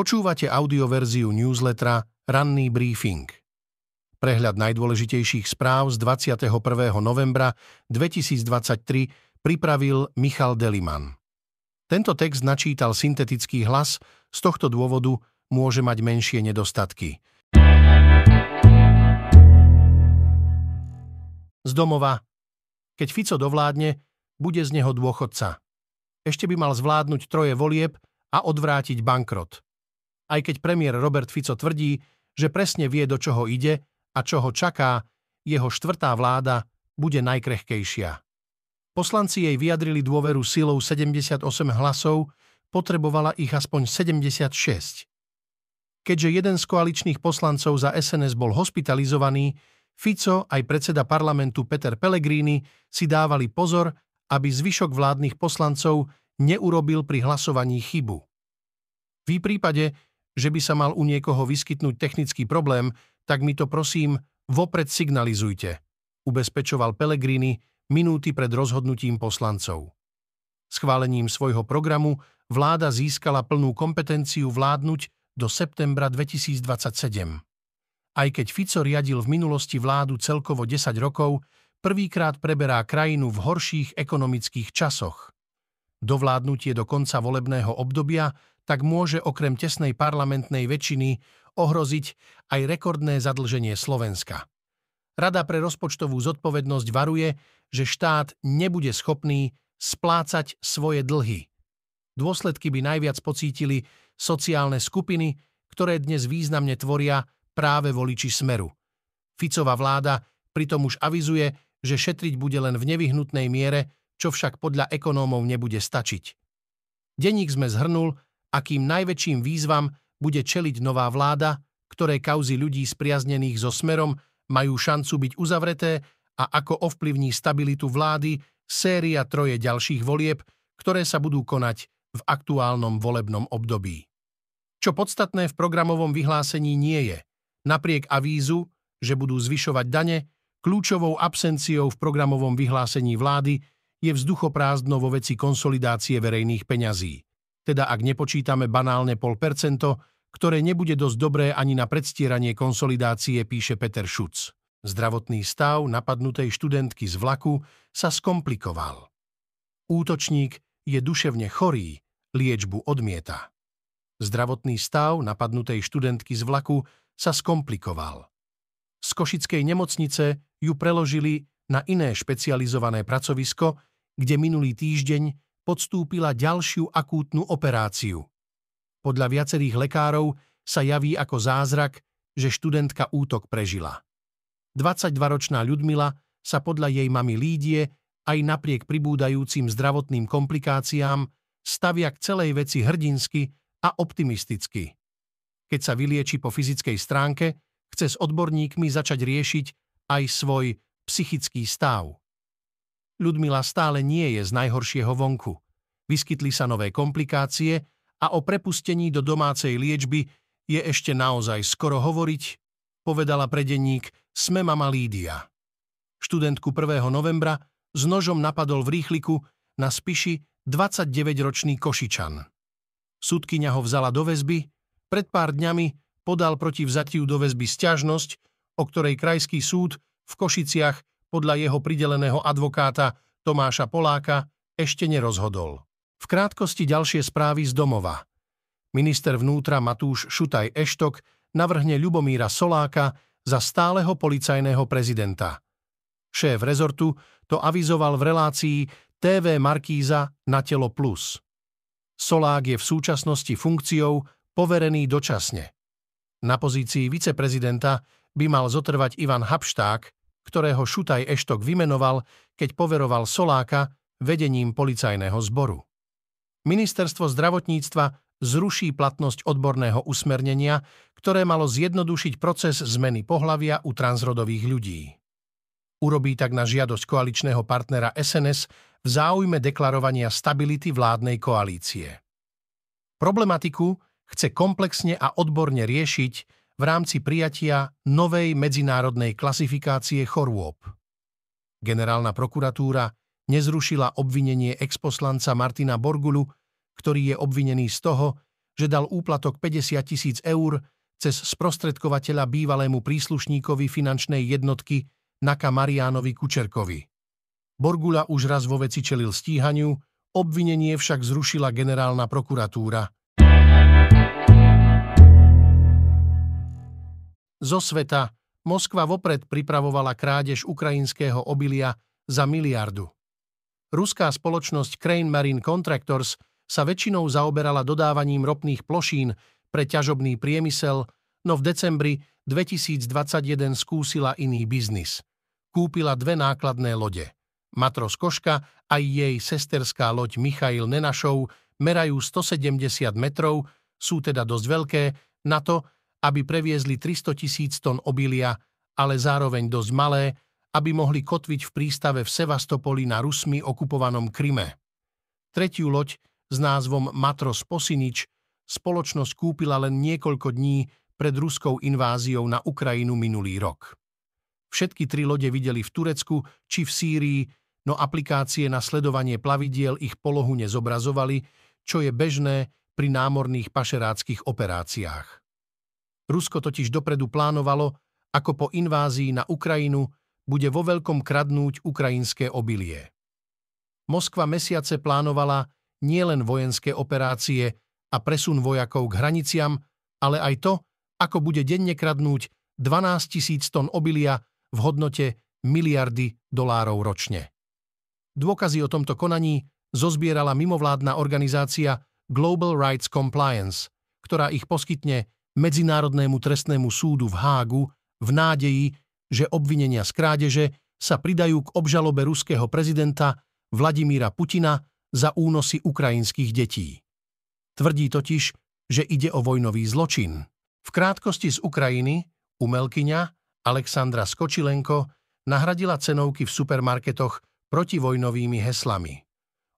Počúvate audioverziu newslettera Ranný briefing. Prehľad najdôležitejších správ z 21. novembra 2023 pripravil Michal Deliman. Tento text načítal syntetický hlas, z tohto dôvodu môže mať menšie nedostatky. Z domova. Keď Fico dovládne, bude z neho dôchodca. Ešte by mal zvládnuť troje volieb a odvrátiť bankrot aj keď premiér Robert Fico tvrdí, že presne vie, do čoho ide a čo ho čaká, jeho štvrtá vláda bude najkrehkejšia. Poslanci jej vyjadrili dôveru silou 78 hlasov, potrebovala ich aspoň 76. Keďže jeden z koaličných poslancov za SNS bol hospitalizovaný, Fico aj predseda parlamentu Peter Pellegrini si dávali pozor, aby zvyšok vládnych poslancov neurobil pri hlasovaní chybu. V prípade, že by sa mal u niekoho vyskytnúť technický problém, tak mi to prosím vopred signalizujte, ubezpečoval Pellegrini minúty pred rozhodnutím poslancov. Schválením svojho programu vláda získala plnú kompetenciu vládnuť do septembra 2027. Aj keď Fico riadil v minulosti vládu celkovo 10 rokov, prvýkrát preberá krajinu v horších ekonomických časoch. Dovládnutie do konca volebného obdobia tak môže okrem tesnej parlamentnej väčšiny ohroziť aj rekordné zadlženie Slovenska. Rada pre rozpočtovú zodpovednosť varuje, že štát nebude schopný splácať svoje dlhy. Dôsledky by najviac pocítili sociálne skupiny, ktoré dnes významne tvoria práve voliči Smeru. Ficová vláda pritom už avizuje, že šetriť bude len v nevyhnutnej miere, čo však podľa ekonómov nebude stačiť. Denník sme zhrnul, akým najväčším výzvam bude čeliť nová vláda, ktoré kauzy ľudí spriaznených so smerom majú šancu byť uzavreté a ako ovplyvní stabilitu vlády séria troje ďalších volieb, ktoré sa budú konať v aktuálnom volebnom období. Čo podstatné v programovom vyhlásení nie je, napriek avízu, že budú zvyšovať dane, kľúčovou absenciou v programovom vyhlásení vlády je vzduchoprázdno vo veci konsolidácie verejných peňazí teda ak nepočítame banálne pol percento, ktoré nebude dosť dobré ani na predstieranie konsolidácie, píše Peter Šuc. Zdravotný stav napadnutej študentky z vlaku sa skomplikoval. Útočník je duševne chorý, liečbu odmieta. Zdravotný stav napadnutej študentky z vlaku sa skomplikoval. Z Košickej nemocnice ju preložili na iné špecializované pracovisko, kde minulý týždeň podstúpila ďalšiu akútnu operáciu. Podľa viacerých lekárov sa javí ako zázrak, že študentka útok prežila. 22-ročná Ľudmila sa podľa jej mamy Lídie aj napriek pribúdajúcim zdravotným komplikáciám stavia k celej veci hrdinsky a optimisticky. Keď sa vylieči po fyzickej stránke, chce s odborníkmi začať riešiť aj svoj psychický stav. Ľudmila stále nie je z najhoršieho vonku. Vyskytli sa nové komplikácie a o prepustení do domácej liečby je ešte naozaj skoro hovoriť, povedala predenník Sme mama Lídia. Študentku 1. novembra s nožom napadol v rýchliku na Spiši 29-ročný Košičan. Sudkyňa ho vzala do väzby, pred pár dňami podal proti vzatiu do väzby stiažnosť, o ktorej krajský súd v Košiciach podľa jeho prideleného advokáta Tomáša Poláka ešte nerozhodol. V krátkosti ďalšie správy z domova. Minister vnútra Matúš Šutaj Eštok navrhne Ľubomíra Soláka za stáleho policajného prezidenta. Šéf rezortu to avizoval v relácii TV Markíza na Telo Plus. Solák je v súčasnosti funkciou poverený dočasne. Na pozícii viceprezidenta by mal zotrvať Ivan Habšták, ktorého Šutaj Eštok vymenoval, keď poveroval Soláka vedením policajného zboru. Ministerstvo zdravotníctva zruší platnosť odborného usmernenia, ktoré malo zjednodušiť proces zmeny pohlavia u transrodových ľudí. Urobí tak na žiadosť koaličného partnera SNS v záujme deklarovania stability vládnej koalície. Problematiku chce komplexne a odborne riešiť v rámci prijatia novej medzinárodnej klasifikácie chorôb. Generálna prokuratúra nezrušila obvinenie exposlanca Martina Borgulu, ktorý je obvinený z toho, že dal úplatok 50 tisíc eur cez sprostredkovateľa bývalému príslušníkovi finančnej jednotky Naka Mariánovi Kučerkovi. Borgula už raz vo veci čelil stíhaniu, obvinenie však zrušila generálna prokuratúra. Zo sveta Moskva vopred pripravovala krádež ukrajinského obilia za miliardu. Ruská spoločnosť Crane Marine Contractors sa väčšinou zaoberala dodávaním ropných plošín pre ťažobný priemysel, no v decembri 2021 skúsila iný biznis. Kúpila dve nákladné lode. Matros Koška a jej sesterská loď Michail Nenašov merajú 170 metrov, sú teda dosť veľké na to, aby previezli 300 tisíc tón obilia, ale zároveň dosť malé, aby mohli kotviť v prístave v Sevastopoli na Rusmi okupovanom Kryme. Tretiu loď s názvom Matros Posinič spoločnosť kúpila len niekoľko dní pred ruskou inváziou na Ukrajinu minulý rok. Všetky tri lode videli v Turecku či v Sýrii, no aplikácie na sledovanie plavidiel ich polohu nezobrazovali, čo je bežné pri námorných pašeráckých operáciách. Rusko totiž dopredu plánovalo, ako po invázii na Ukrajinu bude vo veľkom kradnúť ukrajinské obilie. Moskva mesiace plánovala nielen vojenské operácie a presun vojakov k hraniciam, ale aj to, ako bude denne kradnúť 12 tisíc tón obilia v hodnote miliardy dolárov ročne. Dôkazy o tomto konaní zozbierala mimovládna organizácia Global Rights Compliance, ktorá ich poskytne Medzinárodnému trestnému súdu v Hágu v nádeji, že obvinenia z krádeže sa pridajú k obžalobe ruského prezidenta Vladimíra Putina za únosy ukrajinských detí. Tvrdí totiž, že ide o vojnový zločin. V krátkosti z Ukrajiny umelkyňa Alexandra Skočilenko nahradila cenovky v supermarketoch protivojnovými heslami.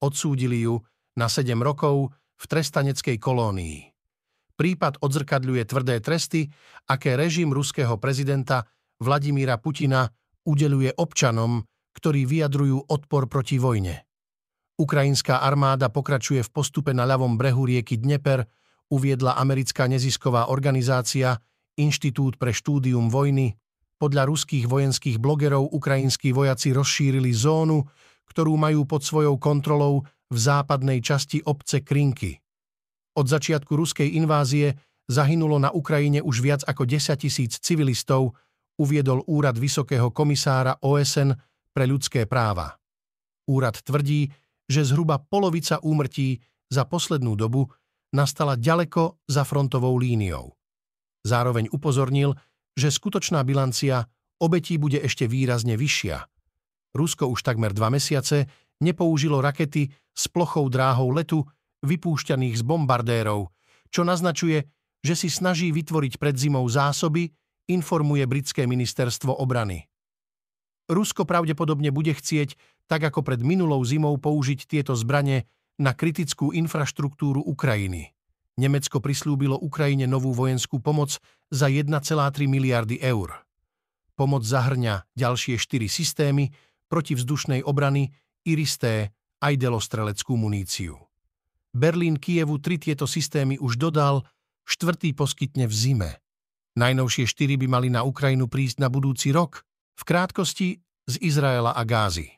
Odsúdili ju na 7 rokov v trestaneckej kolónii. Prípad odzrkadľuje tvrdé tresty, aké režim ruského prezidenta Vladimíra Putina udeluje občanom, ktorí vyjadrujú odpor proti vojne. Ukrajinská armáda pokračuje v postupe na ľavom brehu rieky Dneper, uviedla americká nezisková organizácia Inštitút pre štúdium vojny. Podľa ruských vojenských blogerov ukrajinskí vojaci rozšírili zónu, ktorú majú pod svojou kontrolou v západnej časti obce Krinky. Od začiatku ruskej invázie zahynulo na Ukrajine už viac ako 10 tisíc civilistov, uviedol úrad Vysokého komisára OSN pre ľudské práva. Úrad tvrdí, že zhruba polovica úmrtí za poslednú dobu nastala ďaleko za frontovou líniou. Zároveň upozornil, že skutočná bilancia obetí bude ešte výrazne vyššia. Rusko už takmer dva mesiace nepoužilo rakety s plochou dráhou letu vypúšťaných z bombardérov, čo naznačuje, že si snaží vytvoriť pred zimou zásoby, informuje britské ministerstvo obrany. Rusko pravdepodobne bude chcieť, tak ako pred minulou zimou, použiť tieto zbrane na kritickú infraštruktúru Ukrajiny. Nemecko prislúbilo Ukrajine novú vojenskú pomoc za 1,3 miliardy eur. Pomoc zahrňa ďalšie štyri systémy protivzdušnej obrany, iristé aj delostreleckú muníciu. Berlín Kievu tri tieto systémy už dodal, štvrtý poskytne v zime. Najnovšie štyri by mali na Ukrajinu prísť na budúci rok, v krátkosti z Izraela a Gázy.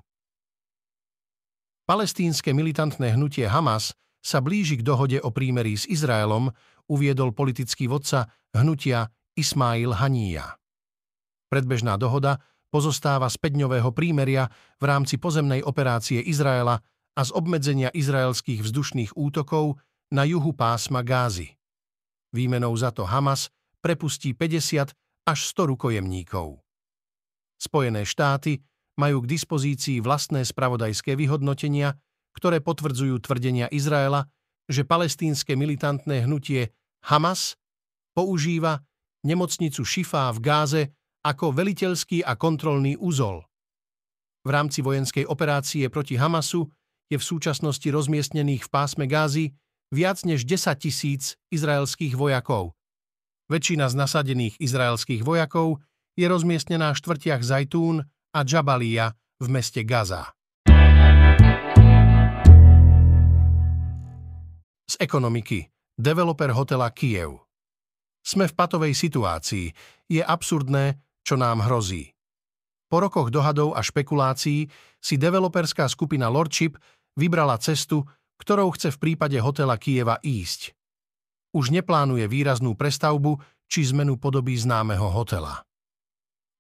Palestínske militantné hnutie Hamas sa blíži k dohode o prímerí s Izraelom, uviedol politický vodca hnutia Ismail Haníja. Predbežná dohoda pozostáva z 5 prímeria v rámci pozemnej operácie Izraela a z obmedzenia izraelských vzdušných útokov na juhu pásma Gázy. Výmenou za to Hamas prepustí 50 až 100 rukojemníkov. Spojené štáty majú k dispozícii vlastné spravodajské vyhodnotenia, ktoré potvrdzujú tvrdenia Izraela, že palestínske militantné hnutie Hamas používa nemocnicu Šifa v Gáze ako veliteľský a kontrolný úzol. V rámci vojenskej operácie proti Hamasu je v súčasnosti rozmiestnených v pásme Gázy viac než 10 tisíc izraelských vojakov. Väčšina z nasadených izraelských vojakov je rozmiestnená v štvrtiach Zajtún a Džabalia v meste Gaza. Z ekonomiky. developer hotela Kiev. Sme v patovej situácii. Je absurdné, čo nám hrozí. Po rokoch dohadov a špekulácií si developerská skupina Lordship vybrala cestu, ktorou chce v prípade hotela Kieva ísť. Už neplánuje výraznú prestavbu či zmenu podoby známeho hotela.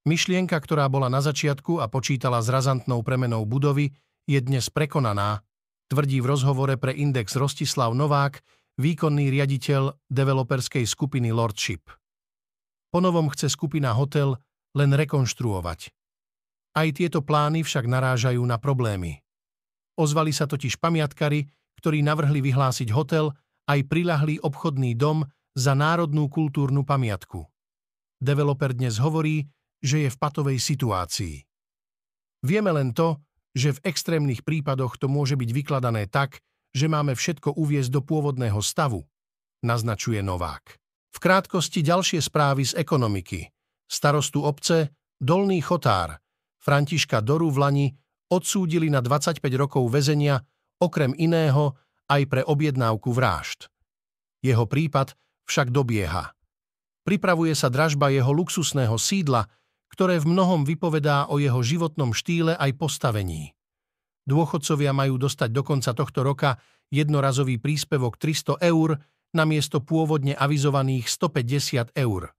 Myšlienka, ktorá bola na začiatku a počítala s razantnou premenou budovy, je dnes prekonaná, tvrdí v rozhovore pre Index Rostislav Novák, výkonný riaditeľ developerskej skupiny Lordship. Ponovom chce skupina hotel len rekonštruovať. Aj tieto plány však narážajú na problémy. Ozvali sa totiž pamiatkari, ktorí navrhli vyhlásiť hotel aj prilahlý obchodný dom za národnú kultúrnu pamiatku. Developer dnes hovorí, že je v patovej situácii. Vieme len to, že v extrémnych prípadoch to môže byť vykladané tak, že máme všetko uviezť do pôvodného stavu, naznačuje Novák. V krátkosti ďalšie správy z ekonomiky. Starostu obce, Dolný Chotár, Františka Doru v Lani odsúdili na 25 rokov väzenia, okrem iného aj pre objednávku vražd. Jeho prípad však dobieha. Pripravuje sa dražba jeho luxusného sídla, ktoré v mnohom vypovedá o jeho životnom štýle aj postavení. Dôchodcovia majú dostať do konca tohto roka jednorazový príspevok 300 eur namiesto pôvodne avizovaných 150 eur.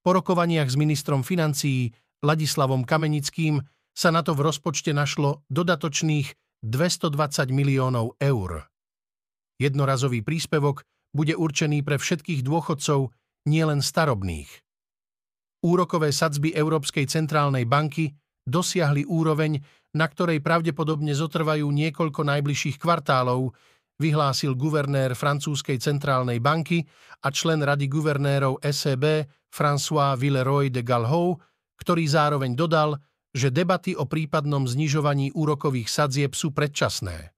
Po rokovaniach s ministrom financií Ladislavom Kamenickým sa na to v rozpočte našlo dodatočných 220 miliónov eur. Jednorazový príspevok bude určený pre všetkých dôchodcov, nielen starobných úrokové sadzby Európskej centrálnej banky dosiahli úroveň, na ktorej pravdepodobne zotrvajú niekoľko najbližších kvartálov, vyhlásil guvernér francúzskej centrálnej banky a člen rady guvernérov SEB François Villeroy de Galhou, ktorý zároveň dodal, že debaty o prípadnom znižovaní úrokových sadzieb sú predčasné.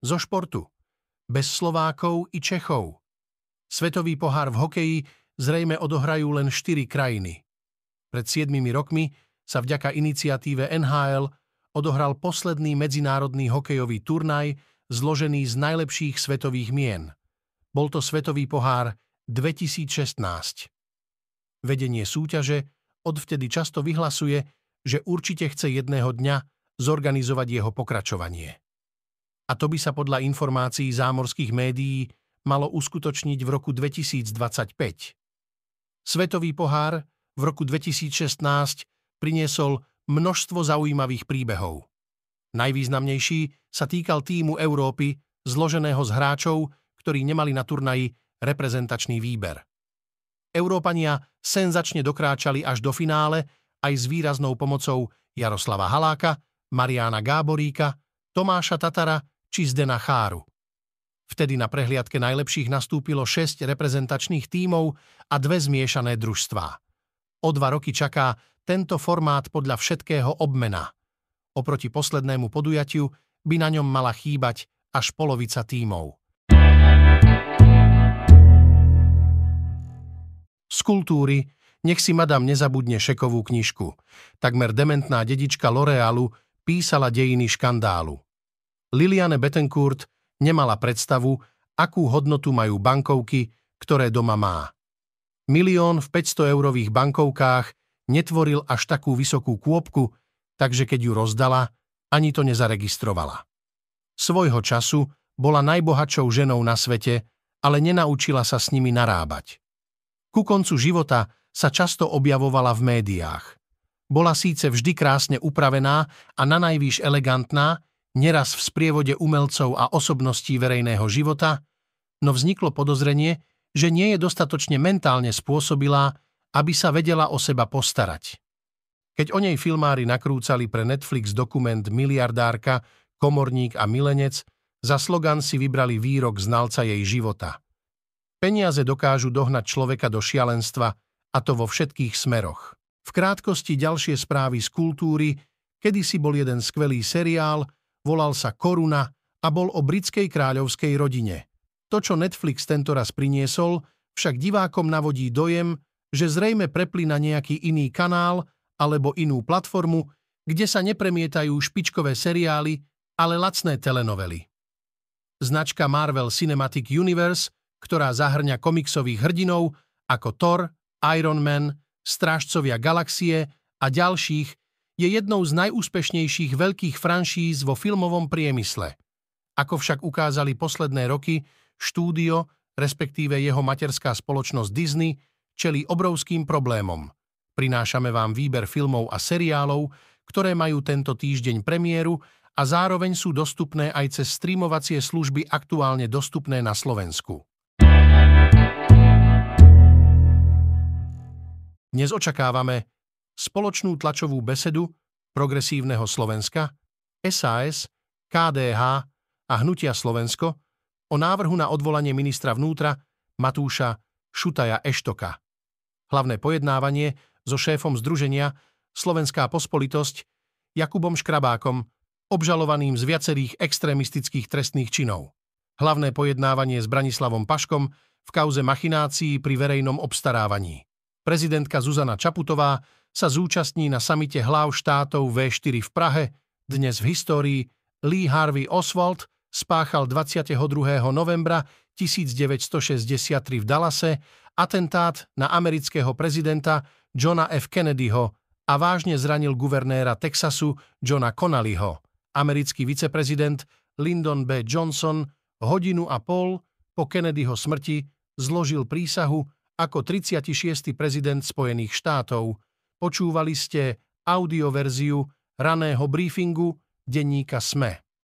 Zo športu. Bez Slovákov i Čechov. Svetový pohár v hokeji zrejme odohrajú len 4 krajiny. Pred 7 rokmi sa vďaka iniciatíve NHL odohral posledný medzinárodný hokejový turnaj zložený z najlepších svetových mien. Bol to Svetový pohár 2016. Vedenie súťaže odvtedy často vyhlasuje, že určite chce jedného dňa zorganizovať jeho pokračovanie. A to by sa podľa informácií zámorských médií malo uskutočniť v roku 2025. Svetový pohár v roku 2016 priniesol množstvo zaujímavých príbehov. Najvýznamnejší sa týkal týmu Európy, zloženého z hráčov, ktorí nemali na turnaji reprezentačný výber. Európania senzačne dokráčali až do finále aj s výraznou pomocou Jaroslava Haláka, Mariána Gáboríka, Tomáša Tatara či Zdena Cháru. Vtedy na prehliadke najlepších nastúpilo 6 reprezentačných tímov a dve zmiešané družstvá. O dva roky čaká tento formát podľa všetkého obmena. Oproti poslednému podujatiu by na ňom mala chýbať až polovica tímov. Kultúry nech si madam nezabudne šekovú knižku. Takmer dementná dedička L'Orealu písala dejiny škandálu. Liliane Bettencourt nemala predstavu, akú hodnotu majú bankovky, ktoré doma má. Milión v 500 eurových bankovkách netvoril až takú vysokú kôpku, takže keď ju rozdala, ani to nezaregistrovala. Svojho času bola najbohatšou ženou na svete, ale nenaučila sa s nimi narábať. Ku koncu života sa často objavovala v médiách. Bola síce vždy krásne upravená a na najvýš elegantná, neraz v sprievode umelcov a osobností verejného života, no vzniklo podozrenie, že nie je dostatočne mentálne spôsobilá, aby sa vedela o seba postarať. Keď o nej filmári nakrúcali pre Netflix dokument Miliardárka, Komorník a Milenec, za slogan si vybrali výrok znalca jej života. Peniaze dokážu dohnať človeka do šialenstva, a to vo všetkých smeroch. V krátkosti ďalšie správy z kultúry, kedy si bol jeden skvelý seriál, volal sa Koruna a bol o britskej kráľovskej rodine. To, čo Netflix tento raz priniesol, však divákom navodí dojem, že zrejme prepli na nejaký iný kanál alebo inú platformu, kde sa nepremietajú špičkové seriály, ale lacné telenovely. Značka Marvel Cinematic Universe, ktorá zahrňa komiksových hrdinov ako Thor, Iron Man, Strážcovia galaxie a ďalších, je jednou z najúspešnejších veľkých franšíz vo filmovom priemysle. Ako však ukázali posledné roky, štúdio, respektíve jeho materská spoločnosť Disney, čelí obrovským problémom. Prinášame vám výber filmov a seriálov, ktoré majú tento týždeň premiéru a zároveň sú dostupné aj cez streamovacie služby aktuálne dostupné na Slovensku. Dnes očakávame spoločnú tlačovú besedu Progresívneho Slovenska, SAS, KDH a Hnutia Slovensko o návrhu na odvolanie ministra vnútra Matúša Šutaja Eštoka. Hlavné pojednávanie so šéfom združenia Slovenská pospolitosť Jakubom Škrabákom, obžalovaným z viacerých extrémistických trestných činov. Hlavné pojednávanie s Branislavom Paškom v kauze machinácií pri verejnom obstarávaní. Prezidentka Zuzana Čaputová sa zúčastní na samite hlav štátov V4 v Prahe. Dnes v histórii Lee Harvey Oswald spáchal 22. novembra 1963 v Dallase atentát na amerického prezidenta Johna F. Kennedyho a vážne zranil guvernéra Texasu Johna Connollyho. Americký viceprezident Lyndon B. Johnson hodinu a pol po Kennedyho smrti zložil prísahu ako 36. prezident Spojených štátov. Počúvali ste audioverziu raného briefingu denníka SME.